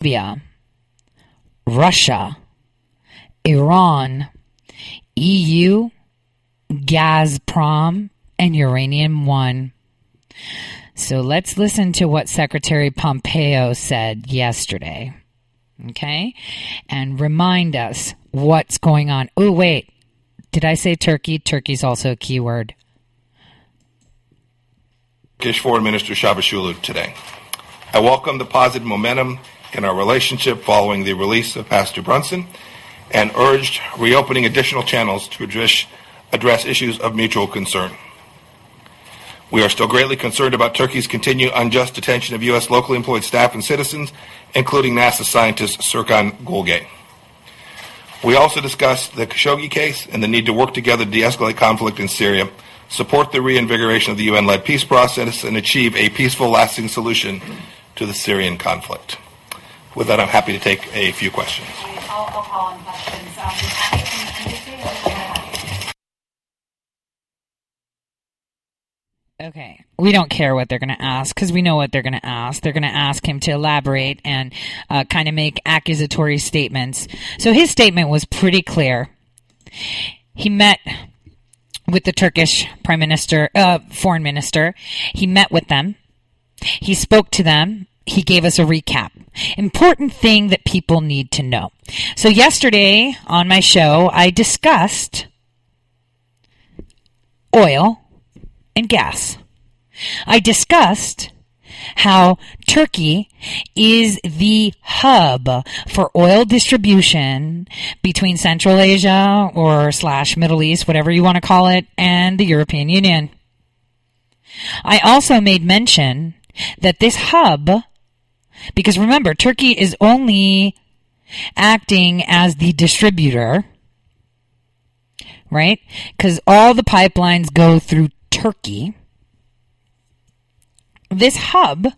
Arabia, Russia, Iran, EU, Gazprom, and Uranium One. So let's listen to what Secretary Pompeo said yesterday. Okay? And remind us what's going on. Oh, wait. Did I say Turkey? Turkey's also a keyword. Turkish Foreign Minister Çavuşoğlu today. I welcome the positive momentum in our relationship following the release of Pastor Brunson and urged reopening additional channels to address, address issues of mutual concern. We are still greatly concerned about Turkey's continued unjust detention of U.S. locally employed staff and citizens, including NASA scientist Serkan Golge. We also discussed the Khashoggi case and the need to work together to de-escalate conflict in Syria, support the reinvigoration of the UN-led peace process, and achieve a peaceful, lasting solution to the Syrian conflict. With that, I'm happy to take a few questions. Okay. We don't care what they're going to ask because we know what they're going to ask. They're going to ask him to elaborate and uh, kind of make accusatory statements. So his statement was pretty clear. He met with the Turkish prime minister, uh, foreign minister. He met with them. He spoke to them. He gave us a recap. Important thing that people need to know. So yesterday on my show, I discussed oil and gas. I discussed how Turkey is the hub for oil distribution between Central Asia or slash Middle East, whatever you want to call it, and the European Union. I also made mention that this hub, because remember, Turkey is only acting as the distributor, right? Because all the pipelines go through Turkey. This hub,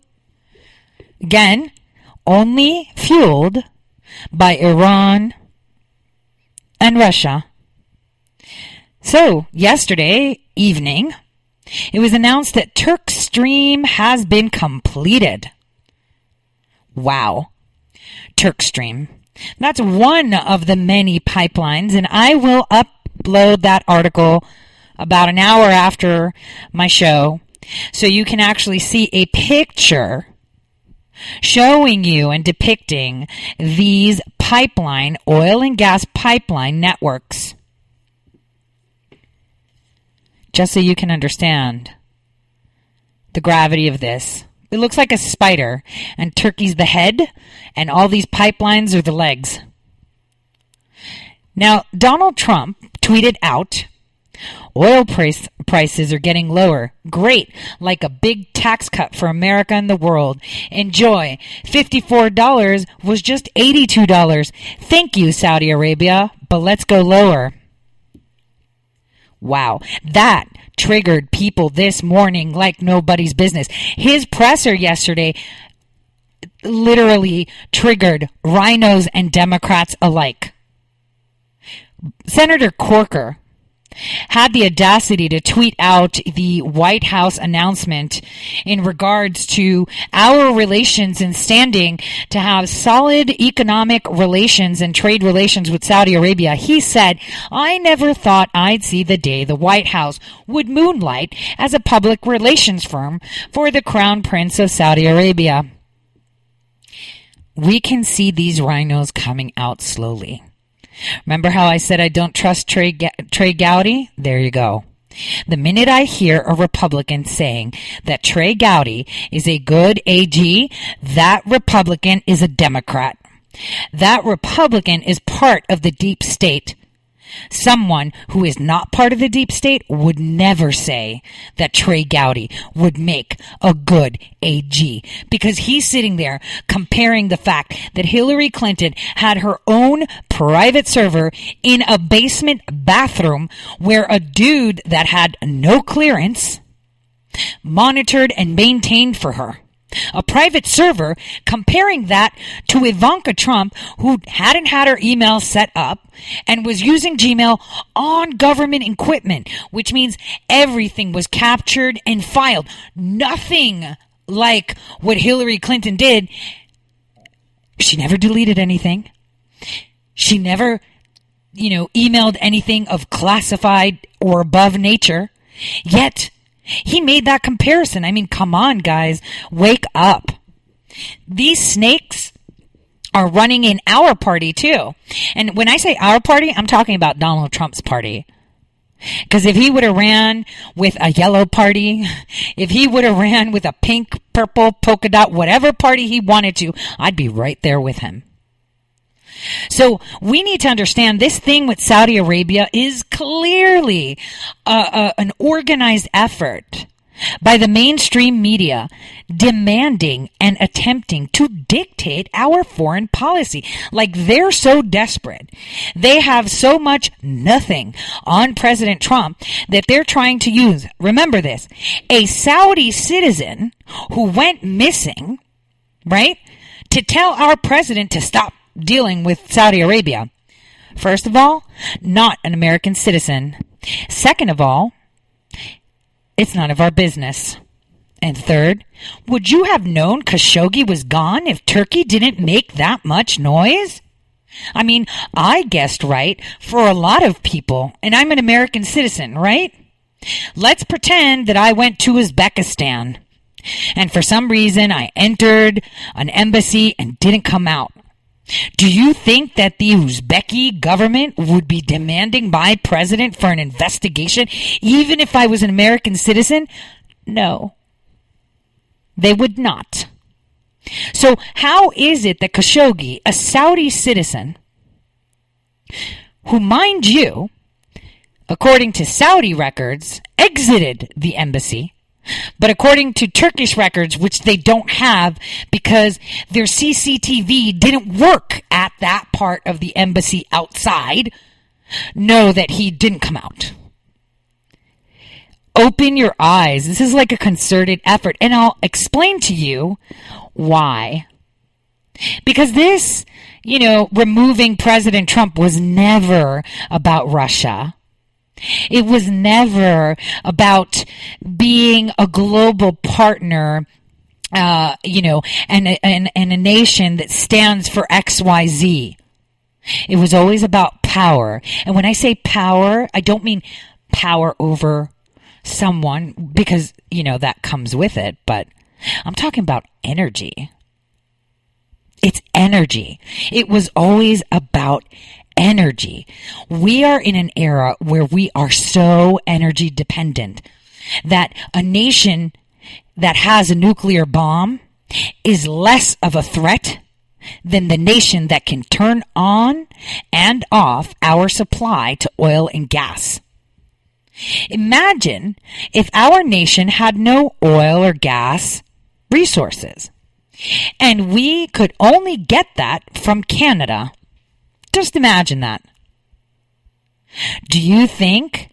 again, only fueled by Iran and Russia. So, yesterday evening, it was announced that Turk Stream has been completed. Wow. TurkStream. That's one of the many pipelines, and I will upload that article about an hour after my show so you can actually see a picture showing you and depicting these pipeline, oil and gas pipeline networks. Just so you can understand the gravity of this. It looks like a spider, and Turkey's the head, and all these pipelines are the legs. Now, Donald Trump tweeted out Oil price, prices are getting lower. Great. Like a big tax cut for America and the world. Enjoy. $54 was just $82. Thank you, Saudi Arabia, but let's go lower. Wow. That triggered people this morning like nobody's business. His presser yesterday literally triggered RINOs and Democrats alike. Senator Corker had the audacity to tweet out the White House announcement in regards to our relations and standing to have solid economic relations and trade relations with Saudi Arabia. He said, I never thought I'd see the day the White House would moonlight as a public relations firm for the Crown Prince of Saudi Arabia. We can see these RINOs coming out slowly. Remember how I said I don't trust Trey, Ga- Trey Gowdy? There you go. The minute I hear a Republican saying that Trey Gowdy is a good AG, that Republican is a Democrat. That Republican is part of the deep state. Someone who is not part of the deep state would never say that Trey Gowdy would make a good AG because he's sitting there comparing the fact that Hillary Clinton had her own private server in a basement bathroom where a dude that had no clearance monitored and maintained for her a private server, comparing that to Ivanka Trump, who hadn't had her email set up and was using Gmail on government equipment, which means everything was captured and filed. Nothing like what Hillary Clinton did She never deleted anything. She never, you know, emailed anything of classified or above nature. Yet, he made that comparison. I mean, come on, guys. Wake up. These snakes are running in our party too. And when I say our party, I'm talking about Donald Trump's party. Because if he would have ran with a yellow party, if he would have ran with a pink, purple, polka dot, whatever party he wanted to, I'd be right there with him. So we need to understand this thing with Saudi Arabia is clearly an organized effort by the mainstream media demanding and attempting to dictate our foreign policy. Like they're so desperate. They have so much nothing on President Trump that they're trying to use, remember this, a Saudi citizen who went missing, right? To tell our president to stop dealing with Saudi Arabia. First of all, not an American citizen. Second of all, it's none of our business. And third, would you have known Khashoggi was gone if Turkey didn't make that much noise? I mean, I guessed right for a lot of people, and I'm an American citizen, right? Let's pretend that I went to Uzbekistan, and for some reason I entered an embassy and didn't come out. Do you think that the Uzbeki government would be demanding my president for an investigation even if I was an American citizen? No. They would not. So, how is it that Khashoggi, a Saudi citizen, who, mind you, according to Saudi records, exited the embassy, but according to Turkish records, which they don't have because their CCTV didn't work at that part of the embassy outside, know that he didn't come out. Open your eyes. This is like a concerted effort, and I'll explain to you why. Because this, you know, removing President Trump was never about Russia. It was never about being a global partner uh, you know, and, and, and a nation that stands for XYZ. It was always about power. And when I say power, I don't mean power over someone because, you know, that comes with it, but I'm talking about energy. It's energy. It was always about energy. We are in an era where we are so energy dependent that a nation that has a nuclear bomb is less of a threat than the nation that can turn on and off our supply to oil and gas. Imagine if our nation had no oil or gas resources and we could only get that from Canada just imagine that. Do you think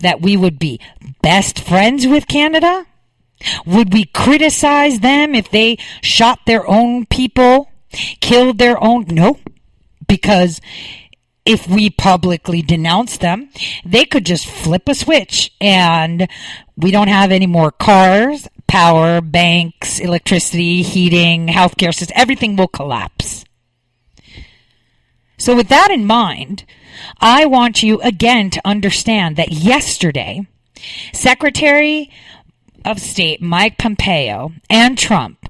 that we would be best friends with Canada? Would we criticize them if they shot their own people, killed their own? No, because if we publicly denounce them, they could just flip a switch and we don't have any more cars, power, banks, electricity, heating, healthcare system. Everything will collapse. So, with that in mind, I want you again to understand that yesterday, Secretary of State Mike Pompeo and Trump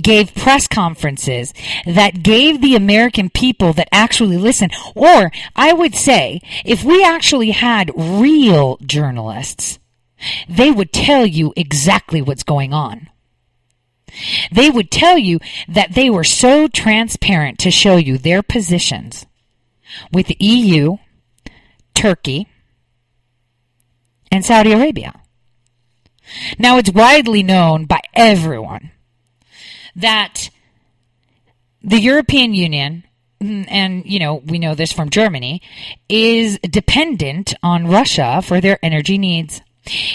gave press conferences that gave the American people that actually listen, or I would say, if we actually had real journalists, they would tell you exactly what's going on. They would tell you that they were so transparent to show you their positions with the EU, Turkey, and Saudi Arabia. Now, it's widely known by everyone that the European Union, and you know, we know this from Germany, is dependent on Russia for their energy needs.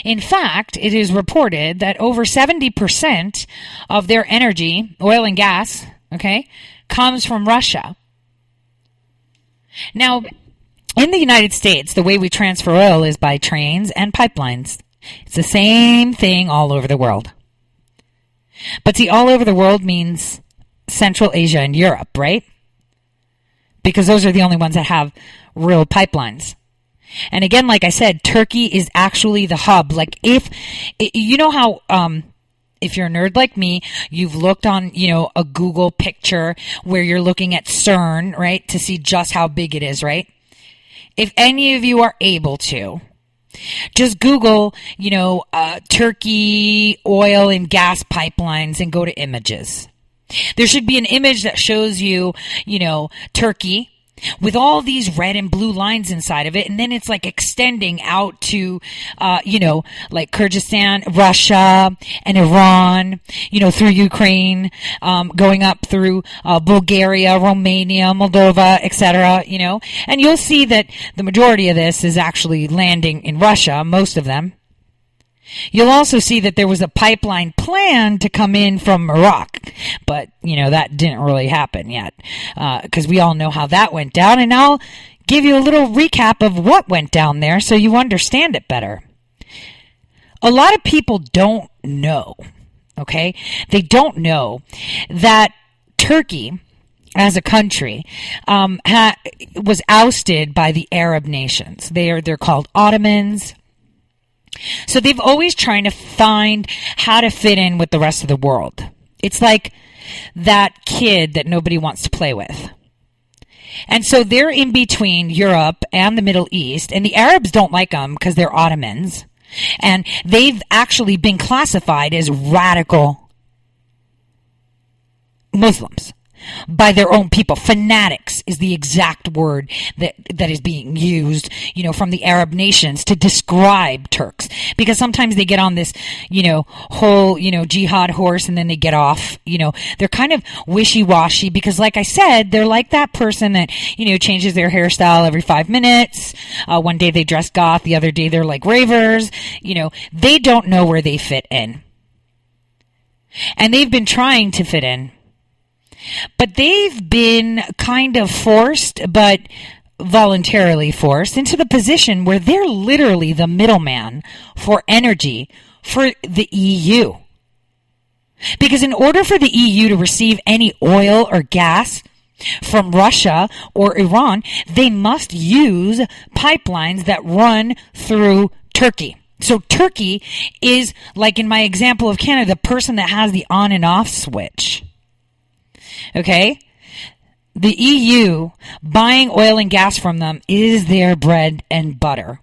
In fact, it is reported that over 70% of their energy, oil and gas, okay, comes from Russia. Now, in the United States, the way we transfer oil is by trains and pipelines. It's the same thing all over the world. But see, all over the world means Central Asia and Europe, right? Because those are the only ones that have real pipelines. And again, like I said, Turkey is actually the hub. Like if, you know how, um, if you're a nerd like me, you've looked on, you know, a Google picture where you're looking at CERN, right? To see just how big it is, right? If any of you are able to, just Google, you know, uh, Turkey oil and gas pipelines and go to images. There should be an image that shows you, you know, Turkey with all these red and blue lines inside of it. And then it's like extending out to, uh, you know, like Kyrgyzstan, Russia, and Iran, you know, through Ukraine, um, going up through uh, Bulgaria, Romania, Moldova, etc. You know, and you'll see that the majority of this is actually landing in Russia, most of them. You'll also see that there was a pipeline planned to come in from Morocco, but you know that didn't really happen yet because uh, we all know how that went down. And I'll give you a little recap of what went down there so you understand it better. A lot of people don't know, okay? They don't know that Turkey as a country um, ha- was ousted by the Arab nations. They are they're called Ottomans. So they've always trying to find how to fit in with the rest of the world. It's like that kid that nobody wants to play with. And so they're in between Europe and the Middle East, and the Arabs don't like them because they're Ottomans. And they've actually been classified as radical Muslims by their own people. Fanatics is the exact word that that is being used, you know, from the Arab nations to describe Turks. Because sometimes they get on this, you know, whole, you know, jihad horse and then they get off. You know, they're kind of wishy-washy because like I said, they're like that person that, you know, changes their hairstyle every 5 minutes. Uh, one day they dress goth, the other day they're like ravers. You know, they don't know where they fit in. And they've been trying to fit in but they've been kind of forced, but voluntarily forced into the position where they're literally the middleman for energy for the EU. Because in order for the EU to receive any oil or gas from Russia or Iran, they must use pipelines that run through Turkey. So Turkey is, like in my example of Canada, the person that has the on and off switch. Okay? The EU buying oil and gas from them is their bread and butter.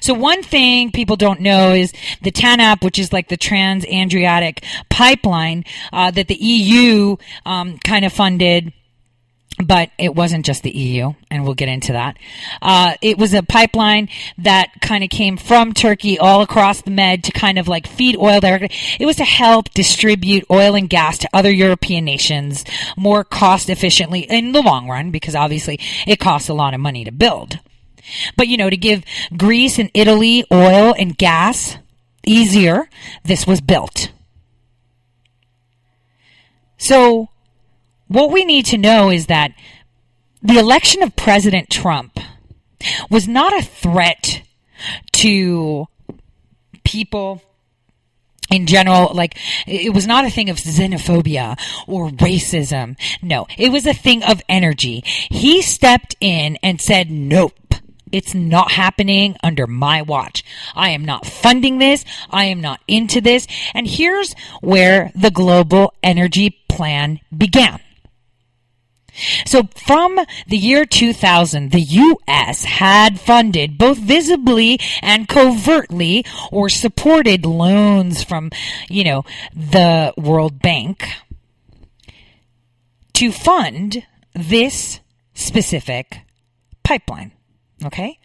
So one thing people don't know is the TANAP, which is like the Trans-Adriatic pipeline uh, that the EU um, kind of funded but it wasn't just the EU, and we'll get into that. Uh, it was a pipeline that kind of came from Turkey all across the Med to kind of like feed oil directly. It was to help distribute oil and gas to other European nations more cost efficiently in the long run, because obviously it costs a lot of money to build. But you know, to give Greece and Italy oil and gas easier, this was built. So what we need to know is that the election of President Trump was not a threat to people in general, like, it was not a thing of xenophobia or racism. No, it was a thing of energy. He stepped in and said, nope. It's not happening under my watch. I am not funding this. I am not into this. And here's where the global energy plan began. So from the year 2000, the U.S. had funded both visibly and covertly or supported loans from, you know, the World Bank to fund this specific pipeline. Okay?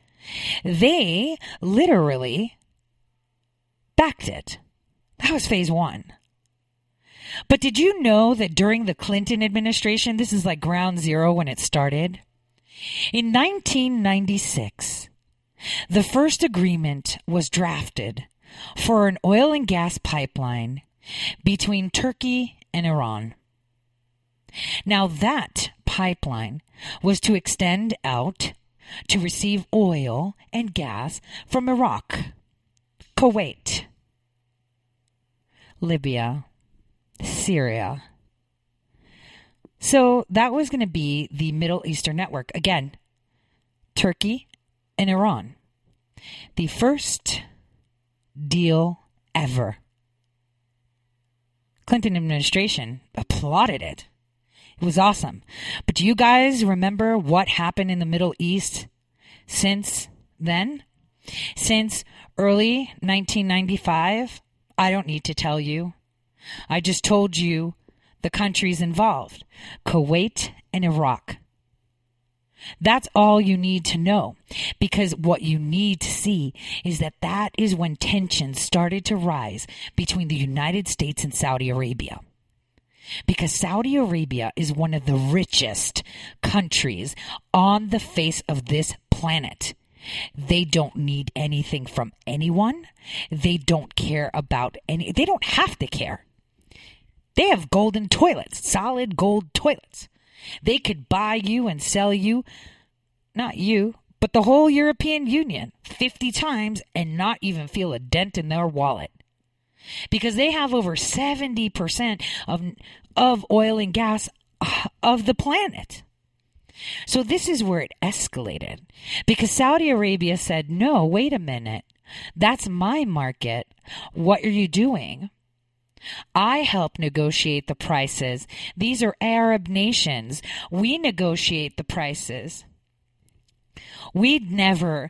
They literally backed it. That was phase one. But did you know that during the Clinton administration, this is like ground zero when it started? In 1996, the first agreement was drafted for an oil and gas pipeline between Turkey and Iran. Now, that pipeline was to extend out to receive oil and gas from Iraq, Kuwait, Libya, Syria, So that was going to be the Middle Eastern Network. Again, Turkey and Iran. The first deal ever. Clinton administration applauded it. It was awesome. But do you guys remember what happened in the Middle East since then? Since early 1995? I don't need to tell you. I just told you the countries involved Kuwait and Iraq. That's all you need to know because what you need to see is that that is when tensions started to rise between the United States and Saudi Arabia. Because Saudi Arabia is one of the richest countries on the face of this planet. They don't need anything from anyone. They don't care about any, they don't have to care. They have golden toilets, solid gold toilets. They could buy you and sell you, not you, but the whole European Union 50 times and not even feel a dent in their wallet. Because they have over 70% of, of oil and gas uh, of the planet. So this is where it escalated because Saudi Arabia said, no, wait a minute. That's my market. What are you doing? I help negotiate the prices. These are Arab nations. We negotiate the prices. We'd never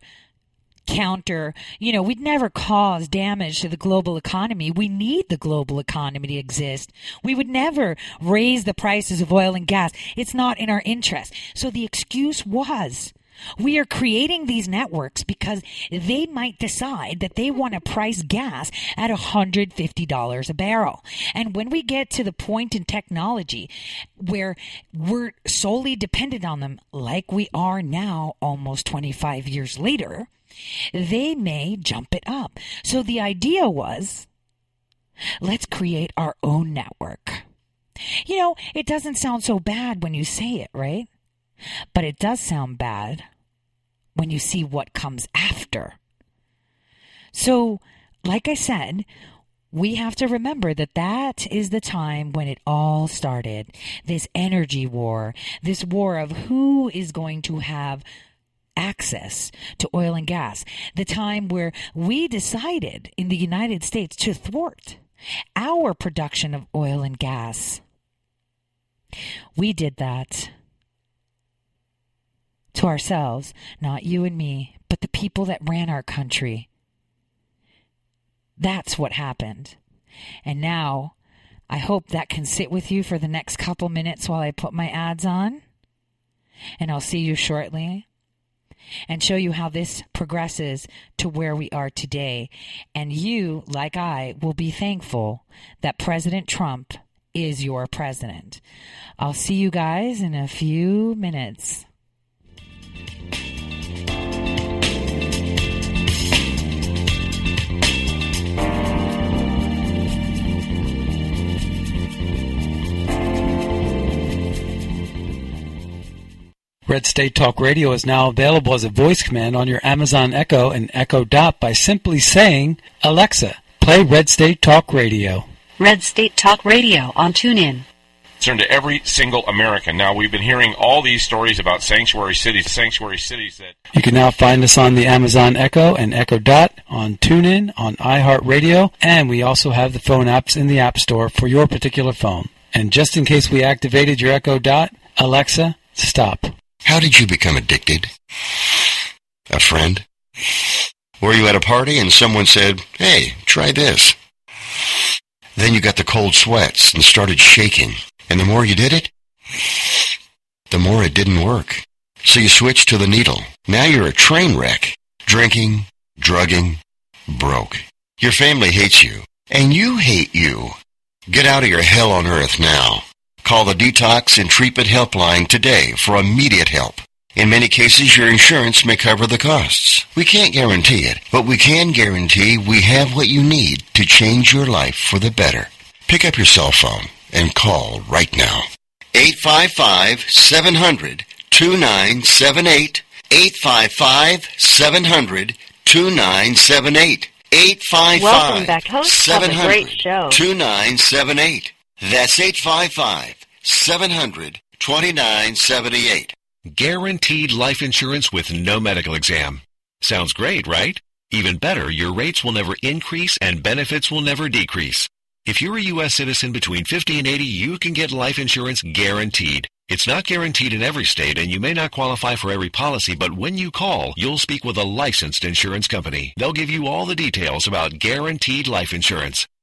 counter, you know, we'd never cause damage to the global economy. We need the global economy to exist. We would never raise the prices of oil and gas. It's not in our interest. So the excuse was we are creating these networks because they might decide that they want to price gas at $150 a barrel. And when we get to the point in technology where we're solely dependent on them, like we are now, almost 25 years later, they may jump it up. So the idea was let's create our own network. You know, it doesn't sound so bad when you say it, right? But it does sound bad when you see what comes after. So, like I said, we have to remember that that is the time when it all started. This energy war, this war of who is going to have access to oil and gas, the time where we decided in the United States to thwart our production of oil and gas. We did that to ourselves, not you and me, but the people that ran our country. That's what happened. And now, I hope that can sit with you for the next couple minutes while I put my ads on. And I'll see you shortly and show you how this progresses to where we are today. And you, like I, will be thankful that President Trump is your president. I'll see you guys in a few minutes. Red State Talk Radio is now available as a voice command on your Amazon Echo and Echo Dot by simply saying, Alexa, play Red State Talk Radio. Red State Talk Radio on TuneIn. Concern to every single American. Now, we've been hearing all these stories about sanctuary cities, sanctuary cities that. You can now find us on the Amazon Echo and Echo Dot, on TuneIn, on iHeartRadio, and we also have the phone apps in the App Store for your particular phone. And just in case we activated your Echo Dot, Alexa, stop. How did you become addicted? A friend? Were you at a party and someone said, hey, try this? Then you got the cold sweats and started shaking. And the more you did it, the more it didn't work. So you switched to the needle. Now you're a train wreck. Drinking, drugging, broke. Your family hates you. And you hate you. Get out of your hell on earth now. Call the Detox and Treatment Helpline today for immediate help. In many cases, your insurance may cover the costs. We can't guarantee it, but we can guarantee we have what you need to change your life for the better. Pick up your cell phone and call right now. 855-700-2978. 855-700-2978. 855 Welcome back, host of a great show. 2978. That's 855 700 2978. Guaranteed life insurance with no medical exam. Sounds great, right? Even better, your rates will never increase and benefits will never decrease. If you're a U.S. citizen between 50 and 80, you can get life insurance guaranteed. It's not guaranteed in every state and you may not qualify for every policy, but when you call, you'll speak with a licensed insurance company. They'll give you all the details about guaranteed life insurance.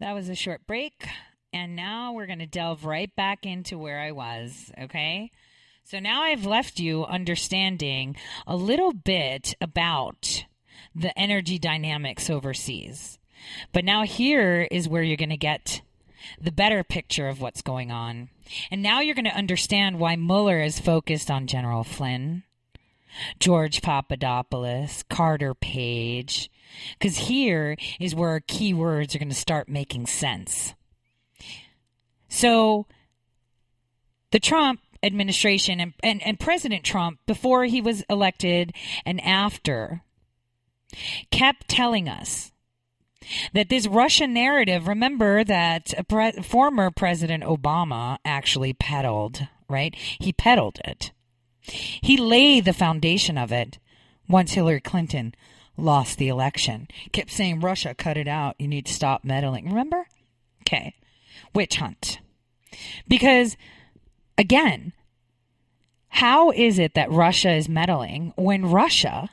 That was a short break. And now we're going to delve right back into where I was. Okay. So now I've left you understanding a little bit about the energy dynamics overseas. But now here is where you're going to get the better picture of what's going on. And now you're going to understand why Mueller is focused on General Flynn, George Papadopoulos, Carter Page, because here is where our key words are going to start making sense. So, the Trump administration and, and, and President Trump, before he was elected and after, kept telling us that this Russian narrative, remember that pre- former President Obama actually peddled, right? He peddled it. He laid the foundation of it once Hillary Clinton lost the election. Kept saying, Russia, cut it out. You need to stop meddling. Remember? Okay. Witch hunt. Because, again, how is it that Russia is meddling when Russia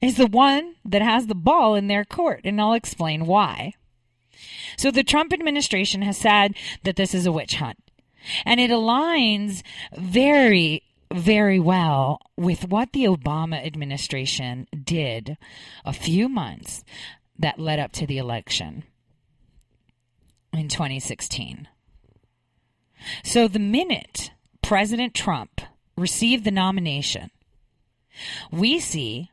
is the one that has the ball in their court? And I'll explain why. So the Trump administration has said that this is a witch hunt. And it aligns very, very well with what the Obama administration did a few months that led up to the election in 2016. So the minute President Trump received the nomination, we see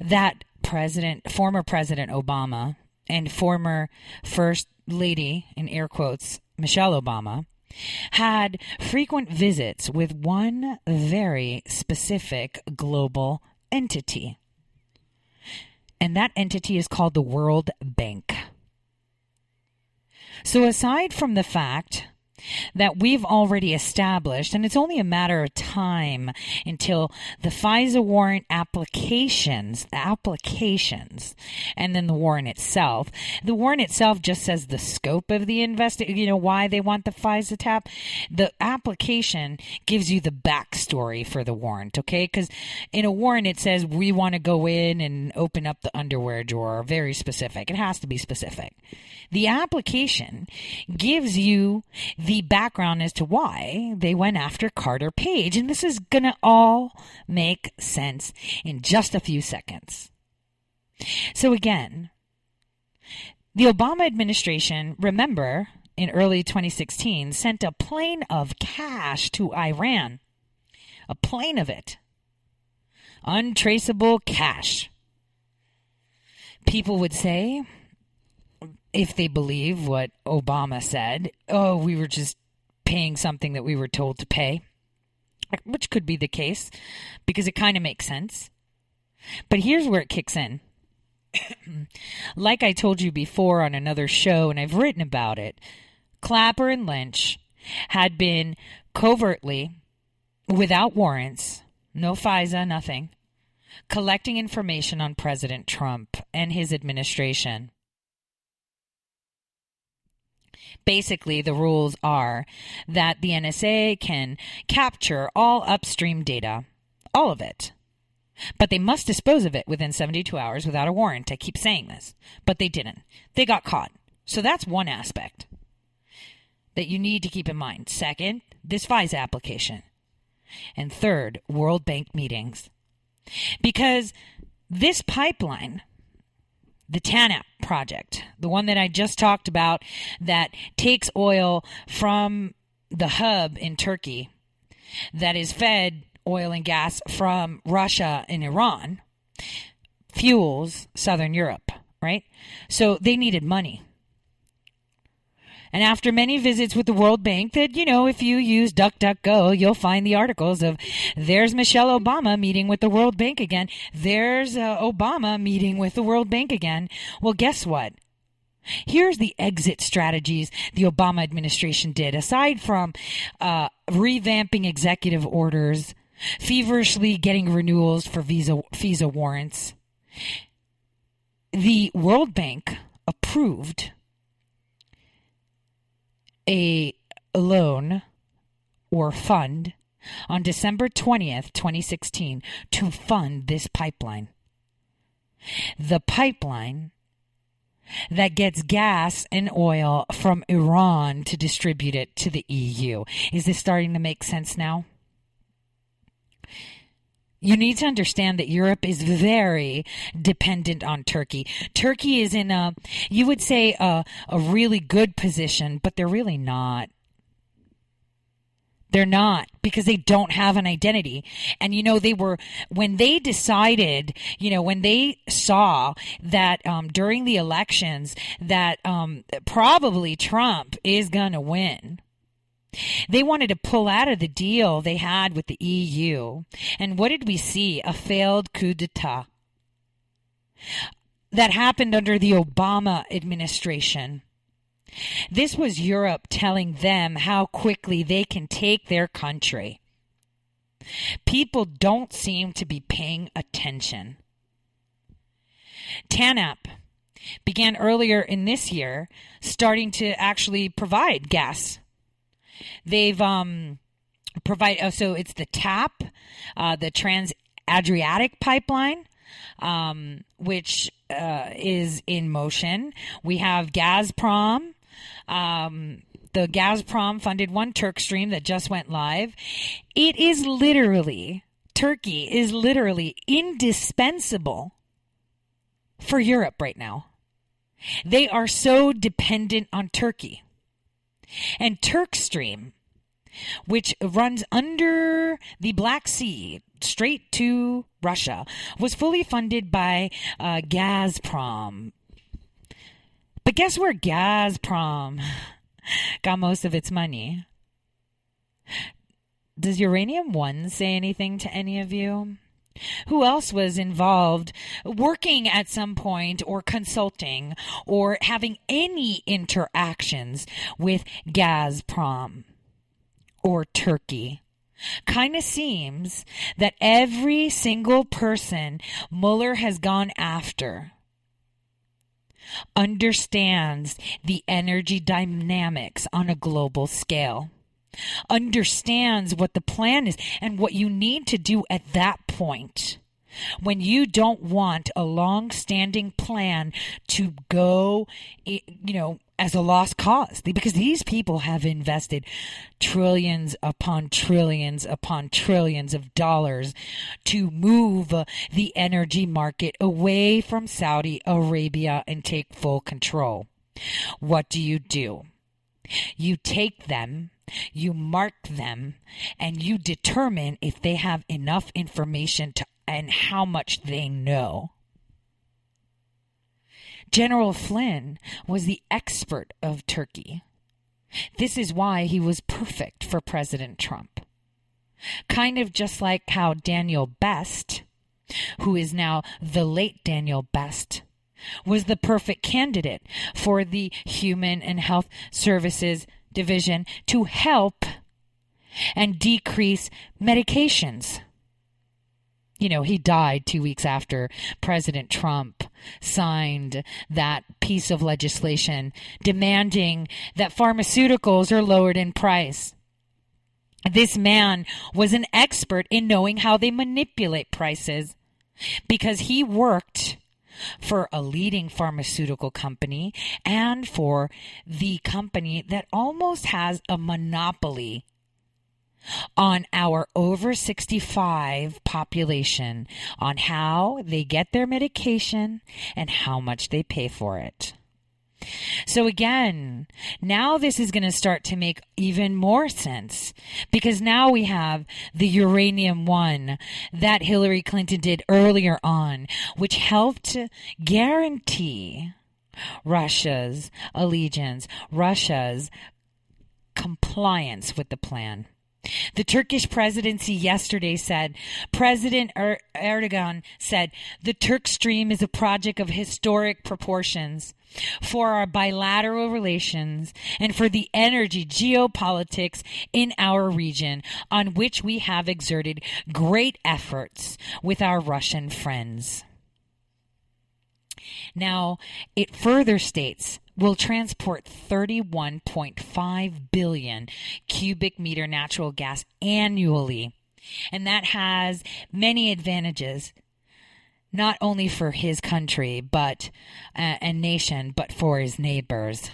that President, former President Obama and former First Lady, in air quotes, Michelle Obama, had frequent visits with one very specific global entity. And that entity is called the World Bank. So, aside from the fact that we've already established, and it's only a matter of time until the FISA warrant applications, the applications, and then the warrant itself. The warrant itself just says the scope of the investigation, you know, why they want the FISA tap. The application gives you the backstory for the warrant, okay? Because in a warrant, it says we want to go in and open up the underwear drawer, very specific. It has to be specific. The application gives you the background as to why they went after Carter Page. And this is going to all make sense in just a few seconds. So, again, the Obama administration, remember, in early 2016, sent a plane of cash to Iran. A plane of it. Untraceable cash. People would say, if they believe what Obama said, oh, we were just paying something that we were told to pay, which could be the case because it kind of makes sense. But here's where it kicks in. like I told you before on another show, and I've written about it, Clapper and Lynch had been covertly, without warrants, no FISA, nothing, collecting information on President Trump and his administration. Basically, the rules are that the NSA can capture all upstream data, all of it. But they must dispose of it within 72 hours without a warrant. I keep saying this. But they didn't. They got caught. So that's one aspect that you need to keep in mind. Second, this FISA application. And third, World Bank meetings. Because this pipeline the TANAP project, the one that I just talked about that takes oil from the hub in Turkey that is fed oil and gas from Russia and Iran, fuels Southern Europe, right? So they needed money. And after many visits with the World Bank, that, you know, if you use DuckDuckGo, you'll find the articles of there's Michelle Obama meeting with the World Bank again. There's uh, Obama meeting with the World Bank again. Well, guess what? Here's the exit strategies the Obama administration did. Aside from uh, revamping executive orders, feverishly getting renewals for FISA, FISA warrants, the World Bank approved a loan or fund on December 20th, 2016, to fund this pipeline. The pipeline that gets gas and oil from Iran to distribute it to the EU. Is this starting to make sense now? You need to understand that Europe is very dependent on Turkey. Turkey is in a, you would say, a, a really good position, but they're really not. They're not because they don't have an identity. And you know, they were, when they decided, you know, when they saw that um, during the elections that um, probably Trump is going to win they wanted to pull out of the deal they had with the EU. And what did we see? A failed coup d'etat. That happened under the Obama administration. This was Europe telling them how quickly they can take their country. People don't seem to be paying attention. TANAP began earlier in this year, starting to actually provide gas They've um provide oh, so it's the TAP, uh, the Trans Adriatic pipeline. Um, which uh, is in motion. We have Gazprom, um, the Gazprom funded one Turk stream that just went live. It is literally, Turkey is literally indispensable for Europe right now. They are so dependent on Turkey. And Turkstream, which runs under the Black Sea straight to Russia, was fully funded by uh, Gazprom. But guess where Gazprom got most of its money? Does Uranium One say anything to any of you? Who else was involved working at some point or consulting or having any interactions with Gazprom or Turkey? Kind of seems that every single person Mueller has gone after understands the energy dynamics on a global scale understands what the plan is and what you need to do at that point when you don't want a long standing plan to go, you know, as a lost cause because these people have invested trillions upon trillions upon trillions of dollars to move uh, the energy market away from Saudi Arabia and take full control. What do you do? You take them you mark them and you determine if they have enough information to and how much they know. General Flynn was the expert of Turkey. This is why he was perfect for President Trump. Kind of just like how Daniel Best, who is now the late Daniel Best, was the perfect candidate for the Human and Health Services Division to help and decrease medications. You know, he died two weeks after President Trump signed that piece of legislation demanding that pharmaceuticals are lowered in price. This man was an expert in knowing how they manipulate prices because he worked for a leading pharmaceutical company and for the company that almost has a monopoly on our over 65 population on how they get their medication and how much they pay for it. So again, now this is going to start to make even more sense because now we have the uranium one that Hillary Clinton did earlier on, which helped guarantee Russia's allegiance, Russia's compliance with the plan. The Turkish presidency yesterday said President er- Erdogan said the Turk Stream is a project of historic proportions for our bilateral relations and for the energy geopolitics in our region on which we have exerted great efforts with our Russian friends. Now, it further states will transport 31.5 billion cubic meter natural gas annually. And that has many advantages, not only for his country, but, uh, and nation, but for his neighbors.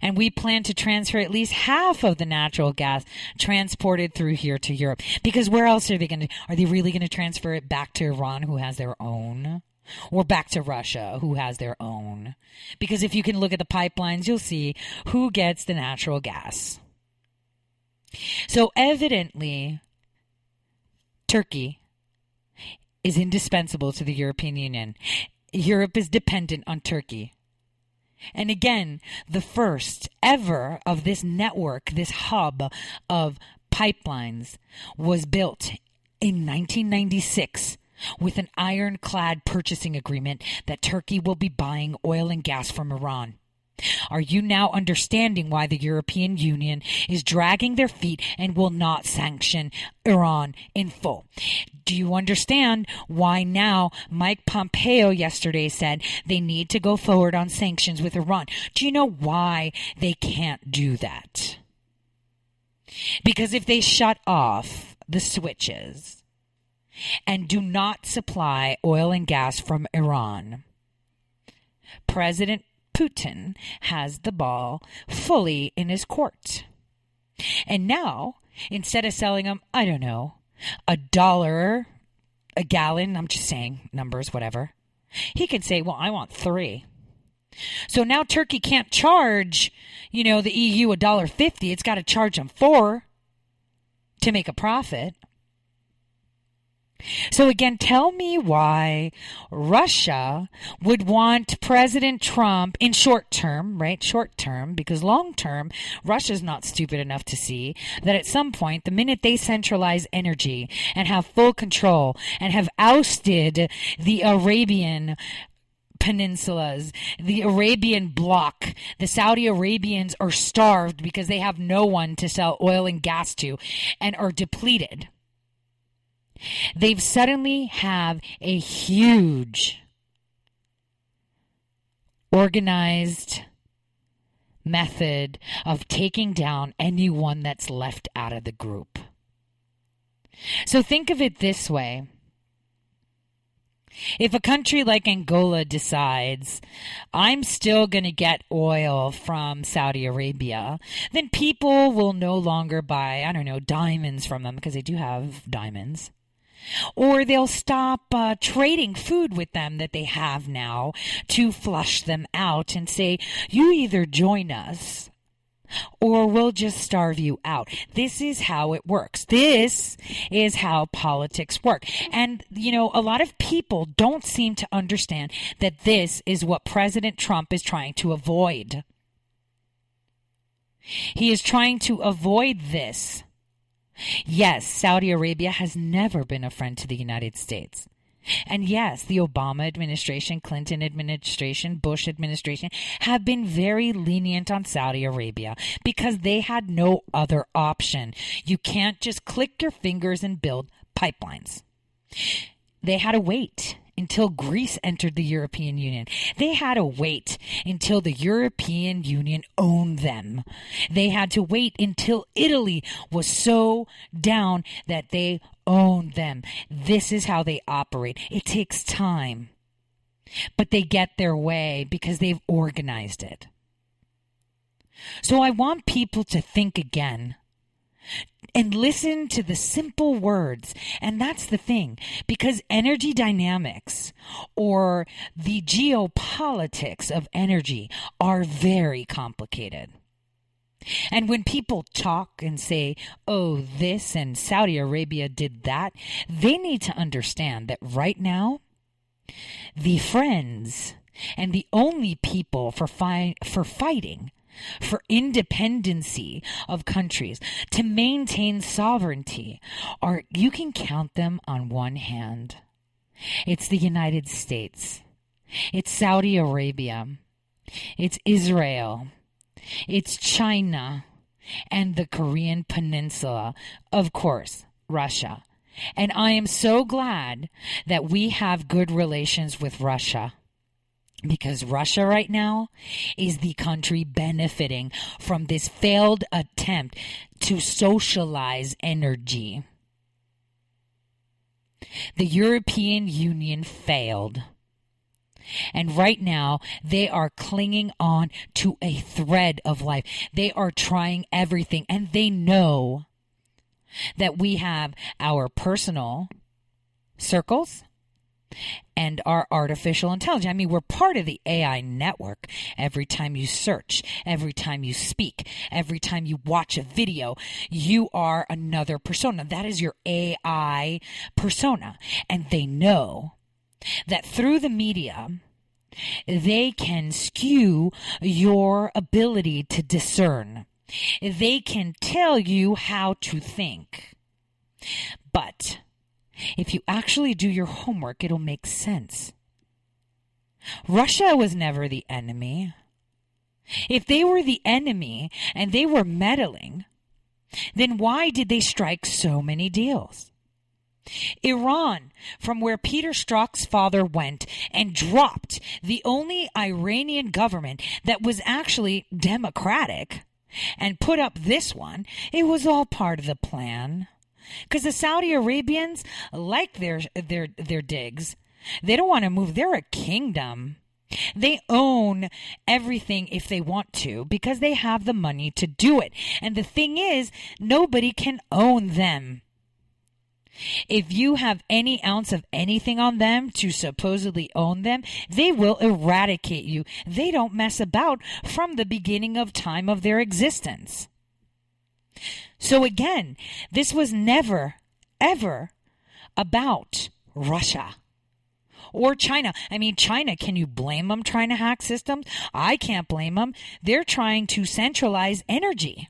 And we plan to transfer at least half of the natural gas transported through here to Europe. Because where else are they going to, are they really going to transfer it back to Iran who has their own? or back to Russia, who has their own. Because if you can look at the pipelines, you'll see who gets the natural gas. So evidently, Turkey is indispensable to the European Union. Europe is dependent on Turkey. And again, the first ever of this network, this hub of pipelines, was built in 1996 with an ironclad purchasing agreement that Turkey will be buying oil and gas from Iran. Are you now understanding why the European Union is dragging their feet and will not sanction Iran in full? Do you understand why now Mike Pompeo yesterday said they need to go forward on sanctions with Iran? Do you know why they can't do that? Because if they shut off the switches, and do not supply oil and gas from Iran. President Putin has the ball fully in his court. And now, instead of selling them, I don't know, a dollar a gallon, I'm just saying numbers, whatever, he can say, well, I want three. So now Turkey can't charge, you know, the EU a dollar fifty. It's got to charge them four to make a profit. So again, tell me why Russia would want President Trump in short term, right? Short term, because long term, Russia's not stupid enough to see that at some point, the minute they centralize energy and have full control and have ousted the Arabian peninsulas, the Arabian bloc. The Saudi Arabians are starved because they have no one to sell oil and gas to and are depleted. They've suddenly have a huge organized method of taking down anyone that's left out of the group. So think of it this way. If a country like Angola decides, I'm still going to get oil from Saudi Arabia, then people will no longer buy, I don't know, diamonds from them because they do have diamonds. Or they'll stop uh, trading food with them that they have now to flush them out and say, you either join us or we'll just starve you out. This is how it works. This is how politics work. And, you know, a lot of people don't seem to understand that this is what President Trump is trying to avoid. He is trying to avoid this Yes, Saudi Arabia has never been a friend to the United States. And yes, the Obama administration, Clinton administration, Bush administration have been very lenient on Saudi Arabia because they had no other option. You can't just click your fingers and build pipelines. They had to wait until Greece entered the European Union. They had to wait until the European Union owned them. They had to wait until Italy was so down that they owned them. This is how they operate. It takes time. But they get their way because they've organized it. So I want people to think again and listen to the simple words. And that's the thing, because energy dynamics or the geopolitics of energy are very complicated. And when people talk and say, oh, this and Saudi Arabia did that, they need to understand that right now, the friends and the only people for, fi- for fighting for independency of countries, to maintain sovereignty, are you can count them on one hand. It's the United States. It's Saudi Arabia. It's Israel. It's China and the Korean Peninsula. Of course, Russia. And I am so glad that we have good relations with Russia because Russia right now is the country benefiting from this failed attempt to socialize energy. The European Union failed. And right now, they are clinging on to a thread of life. They are trying everything, and they know that we have our personal circles and our artificial intelligence. I mean, we're part of the AI network. Every time you search, every time you speak, every time you watch a video, you are another persona. That is your AI persona. And they know that through the media, they can skew your ability to discern. They can tell you how to think. But if you actually do your homework, it'll make sense. Russia was never the enemy. If they were the enemy and they were meddling, then why did they strike so many deals? Iran, from where Peter Strzok's father went and dropped the only Iranian government that was actually democratic, and put up this one, it was all part of the plan. Because the Saudi Arabians like their their their digs. They don't want to move. They're a kingdom. They own everything if they want to because they have the money to do it. And the thing is, nobody can own them. If you have any ounce of anything on them to supposedly own them, they will eradicate you. They don't mess about from the beginning of time of their existence. So again, this was never, ever about Russia or China. I mean, China, can you blame them trying to hack systems? I can't blame them. They're trying to centralize energy.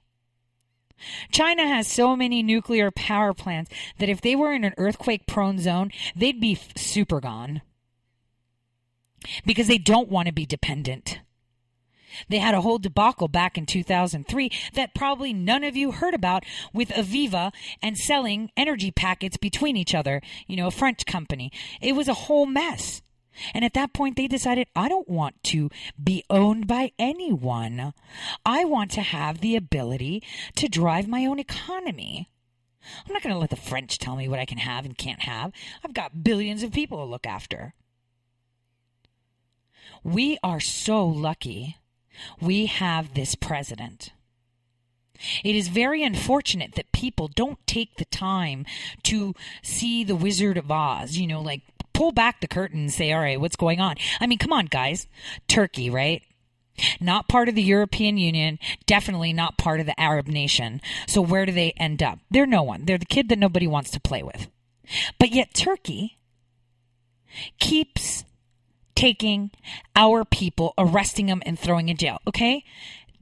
China has so many nuclear power plants that if they were in an earthquake prone zone, they'd be super gone. Because they don't want to be dependent. They had a whole debacle back in 2003 that probably none of you heard about with Areva and selling energy packets between each other, you know, a French company. It was a whole mess. And at that point, they decided, I don't want to be owned by anyone. I want to have the ability to drive my own economy. I'm not going to let the French tell me what I can have and can't have. I've got billions of people to look after. We are so lucky we have this president. It is very unfortunate that people don't take the time to see the Wizard of Oz, you know, like pull back the curtain and say, all right, what's going on? I mean, come on, guys. Turkey, right? Not part of the European Union, definitely not part of the Arab nation. So where do they end up? They're no one. They're the kid that nobody wants to play with. But yet Turkey keeps taking our people, arresting them, and throwing in jail. Okay?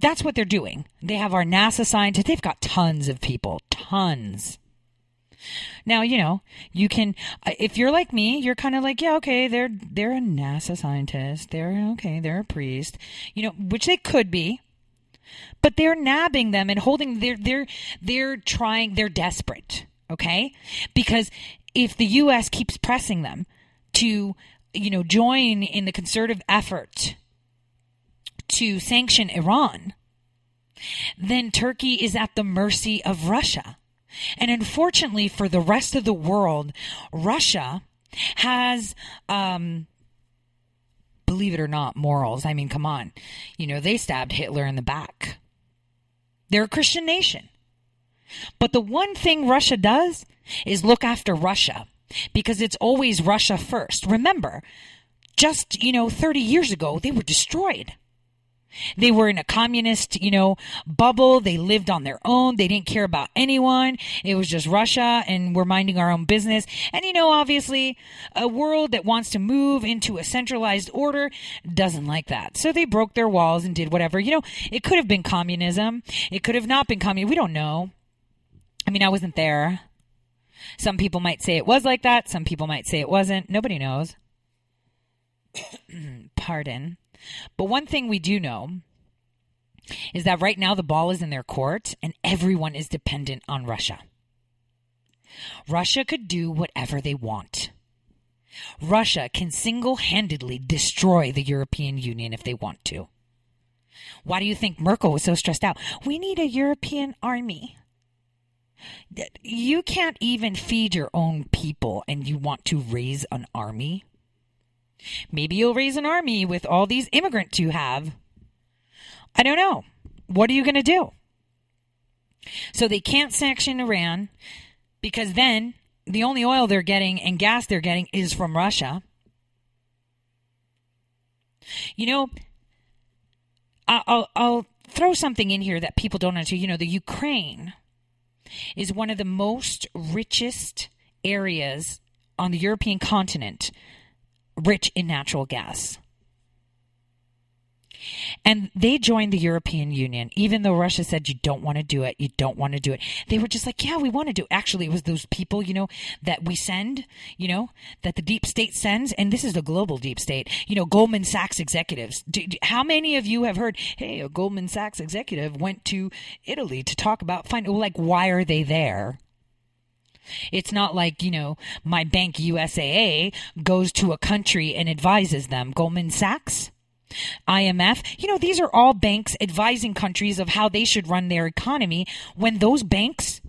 That's what they're doing. They have our NASA scientists, they've got tons of people, tons. Now, you know, you can uh, if you're like me, you're kind of like, yeah, okay, they're they're a NASA scientist. They're okay, they're a priest. You know, which they could be. But they're nabbing them and holding they're they're they're trying they're desperate, okay? Because if the US keeps pressing them to, you know, join in the concerted effort to sanction Iran, then Turkey is at the mercy of Russia. And unfortunately for the rest of the world, Russia has, um, believe it or not, morals. I mean, come on. You know, they stabbed Hitler in the back. They're a Christian nation. But the one thing Russia does is look after Russia because it's always Russia first. Remember, just, you know, 30 years ago, they were destroyed. They were in a communist, you know, bubble. They lived on their own. They didn't care about anyone. It was just Russia and we're minding our own business. And you know, obviously, a world that wants to move into a centralized order doesn't like that. So they broke their walls and did whatever. You know, it could have been communism. It could have not been communism. We don't know. I mean, I wasn't there. Some people might say it was like that. Some people might say it wasn't. Nobody knows. Pardon. But one thing we do know is that right now the ball is in their court and everyone is dependent on Russia. Russia could do whatever they want. Russia can single handedly destroy the European Union if they want to. Why do you think Merkel was so stressed out? We need a European army. You can't even feed your own people and you want to raise an army? Maybe you'll raise an army with all these immigrants you have. I don't know. What are you going to do? So they can't sanction Iran because then the only oil they're getting and gas they're getting is from Russia. You know, I'll, I'll throw something in here that people don't understand. You know, the Ukraine is one of the most richest areas on the European continent rich in natural gas. And they joined the European Union, even though Russia said, you don't want to do it, you don't want to do it. They were just like, yeah, we want to do it. Actually, it was those people, you know, that we send, you know, that the deep state sends. And this is the global deep state, you know, Goldman Sachs executives. Do, do, how many of you have heard, hey, a Goldman Sachs executive went to Italy to talk about, find, like, why are they there? It's not like, you know, my bank USAA goes to a country and advises them. Goldman Sachs, IMF, you know, these are all banks advising countries of how they should run their economy when those banks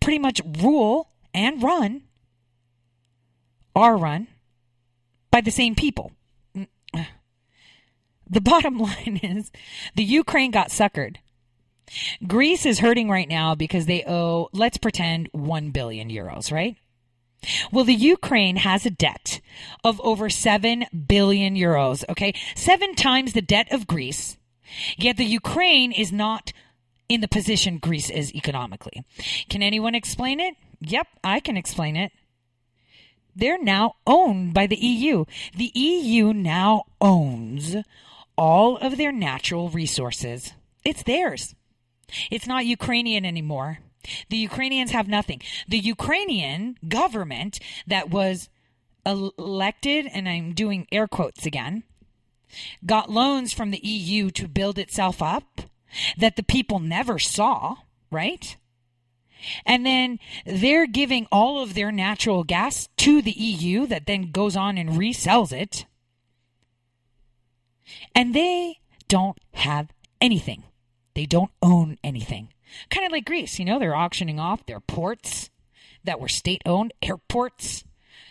pretty much rule and run, are run by the same people. The bottom line is the Ukraine got suckered. Greece is hurting right now because they owe, let's pretend, 1 billion euros, right? Well, the Ukraine has a debt of over 7 billion euros, okay? Seven times the debt of Greece. Yet the Ukraine is not in the position Greece is economically. Can anyone explain it? Yep, I can explain it. They're now owned by the EU. The EU now owns all of their natural resources. It's theirs. It's not Ukrainian anymore. The Ukrainians have nothing. The Ukrainian government that was elected, and I'm doing air quotes again, got loans from the EU to build itself up that the people never saw, right? And then they're giving all of their natural gas to the EU that then goes on and resells it. And they don't have anything. They don't own anything. Kind of like Greece, you know, they're auctioning off their ports that were state owned, airports,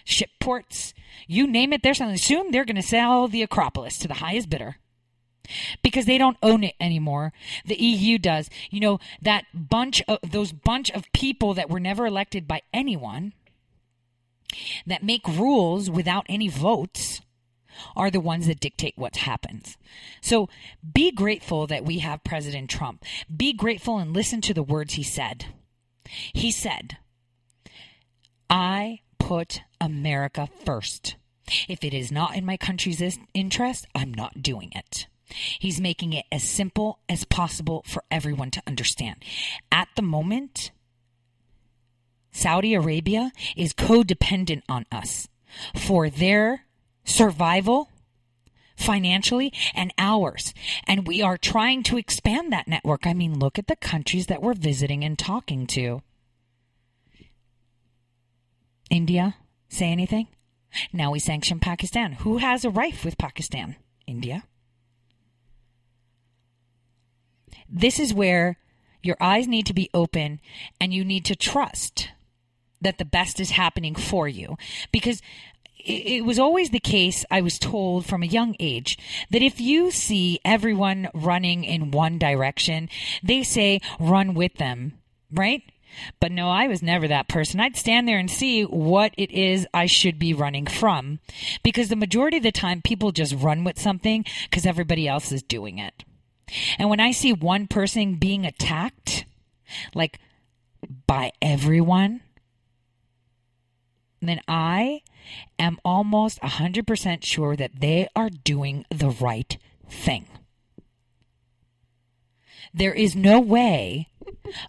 ship ports, you name it, they're selling. Soon they're going to sell the Acropolis to the highest bidder because they don't own it anymore. The EU does. You know, that bunch of those bunch of people that were never elected by anyone that make rules without any votes are the ones that dictate what happens. So be grateful that we have President Trump. Be grateful and listen to the words he said. He said, I put America first. If it is not in my country's interest, I'm not doing it. He's making it as simple as possible for everyone to understand. At the moment, Saudi Arabia is codependent on us for their survival financially and ours. And we are trying to expand that network. I mean, look at the countries that we're visiting and talking to. India, say anything? Now we sanction Pakistan. Who has a rife with Pakistan? India. This is where your eyes need to be open and you need to trust that the best is happening for you. Because it was always the case, I was told from a young age, that if you see everyone running in one direction, they say run with them, right? But no, I was never that person. I'd stand there and see what it is I should be running from. Because the majority of the time, people just run with something because everybody else is doing it. And when I see one person being attacked, like by everyone, then I am almost 100% sure that they are doing the right thing. There is no way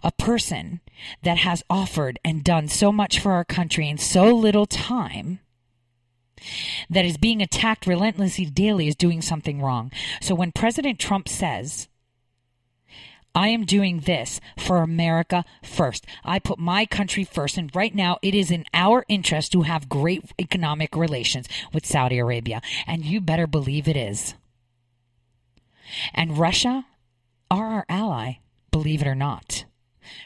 a person that has offered and done so much for our country in so little time that is being attacked relentlessly daily is doing something wrong. So when President Trump says, I am doing this for America first. I put my country first. And right now, it is in our interest to have great economic relations with Saudi Arabia. And you better believe it is. And Russia are our ally, believe it or not.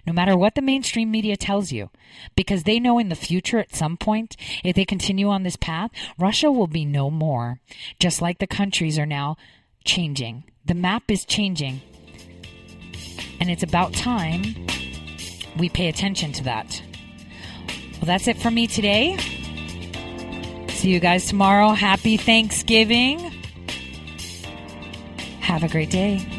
No matter what the mainstream media tells you, because they know in the future at some point, if they continue on this path, Russia will be no more. Just like the countries are now changing. The map is changing and it's about time we pay attention to that. Well, that's it for me today. See you guys tomorrow. Happy Thanksgiving. Have a great day.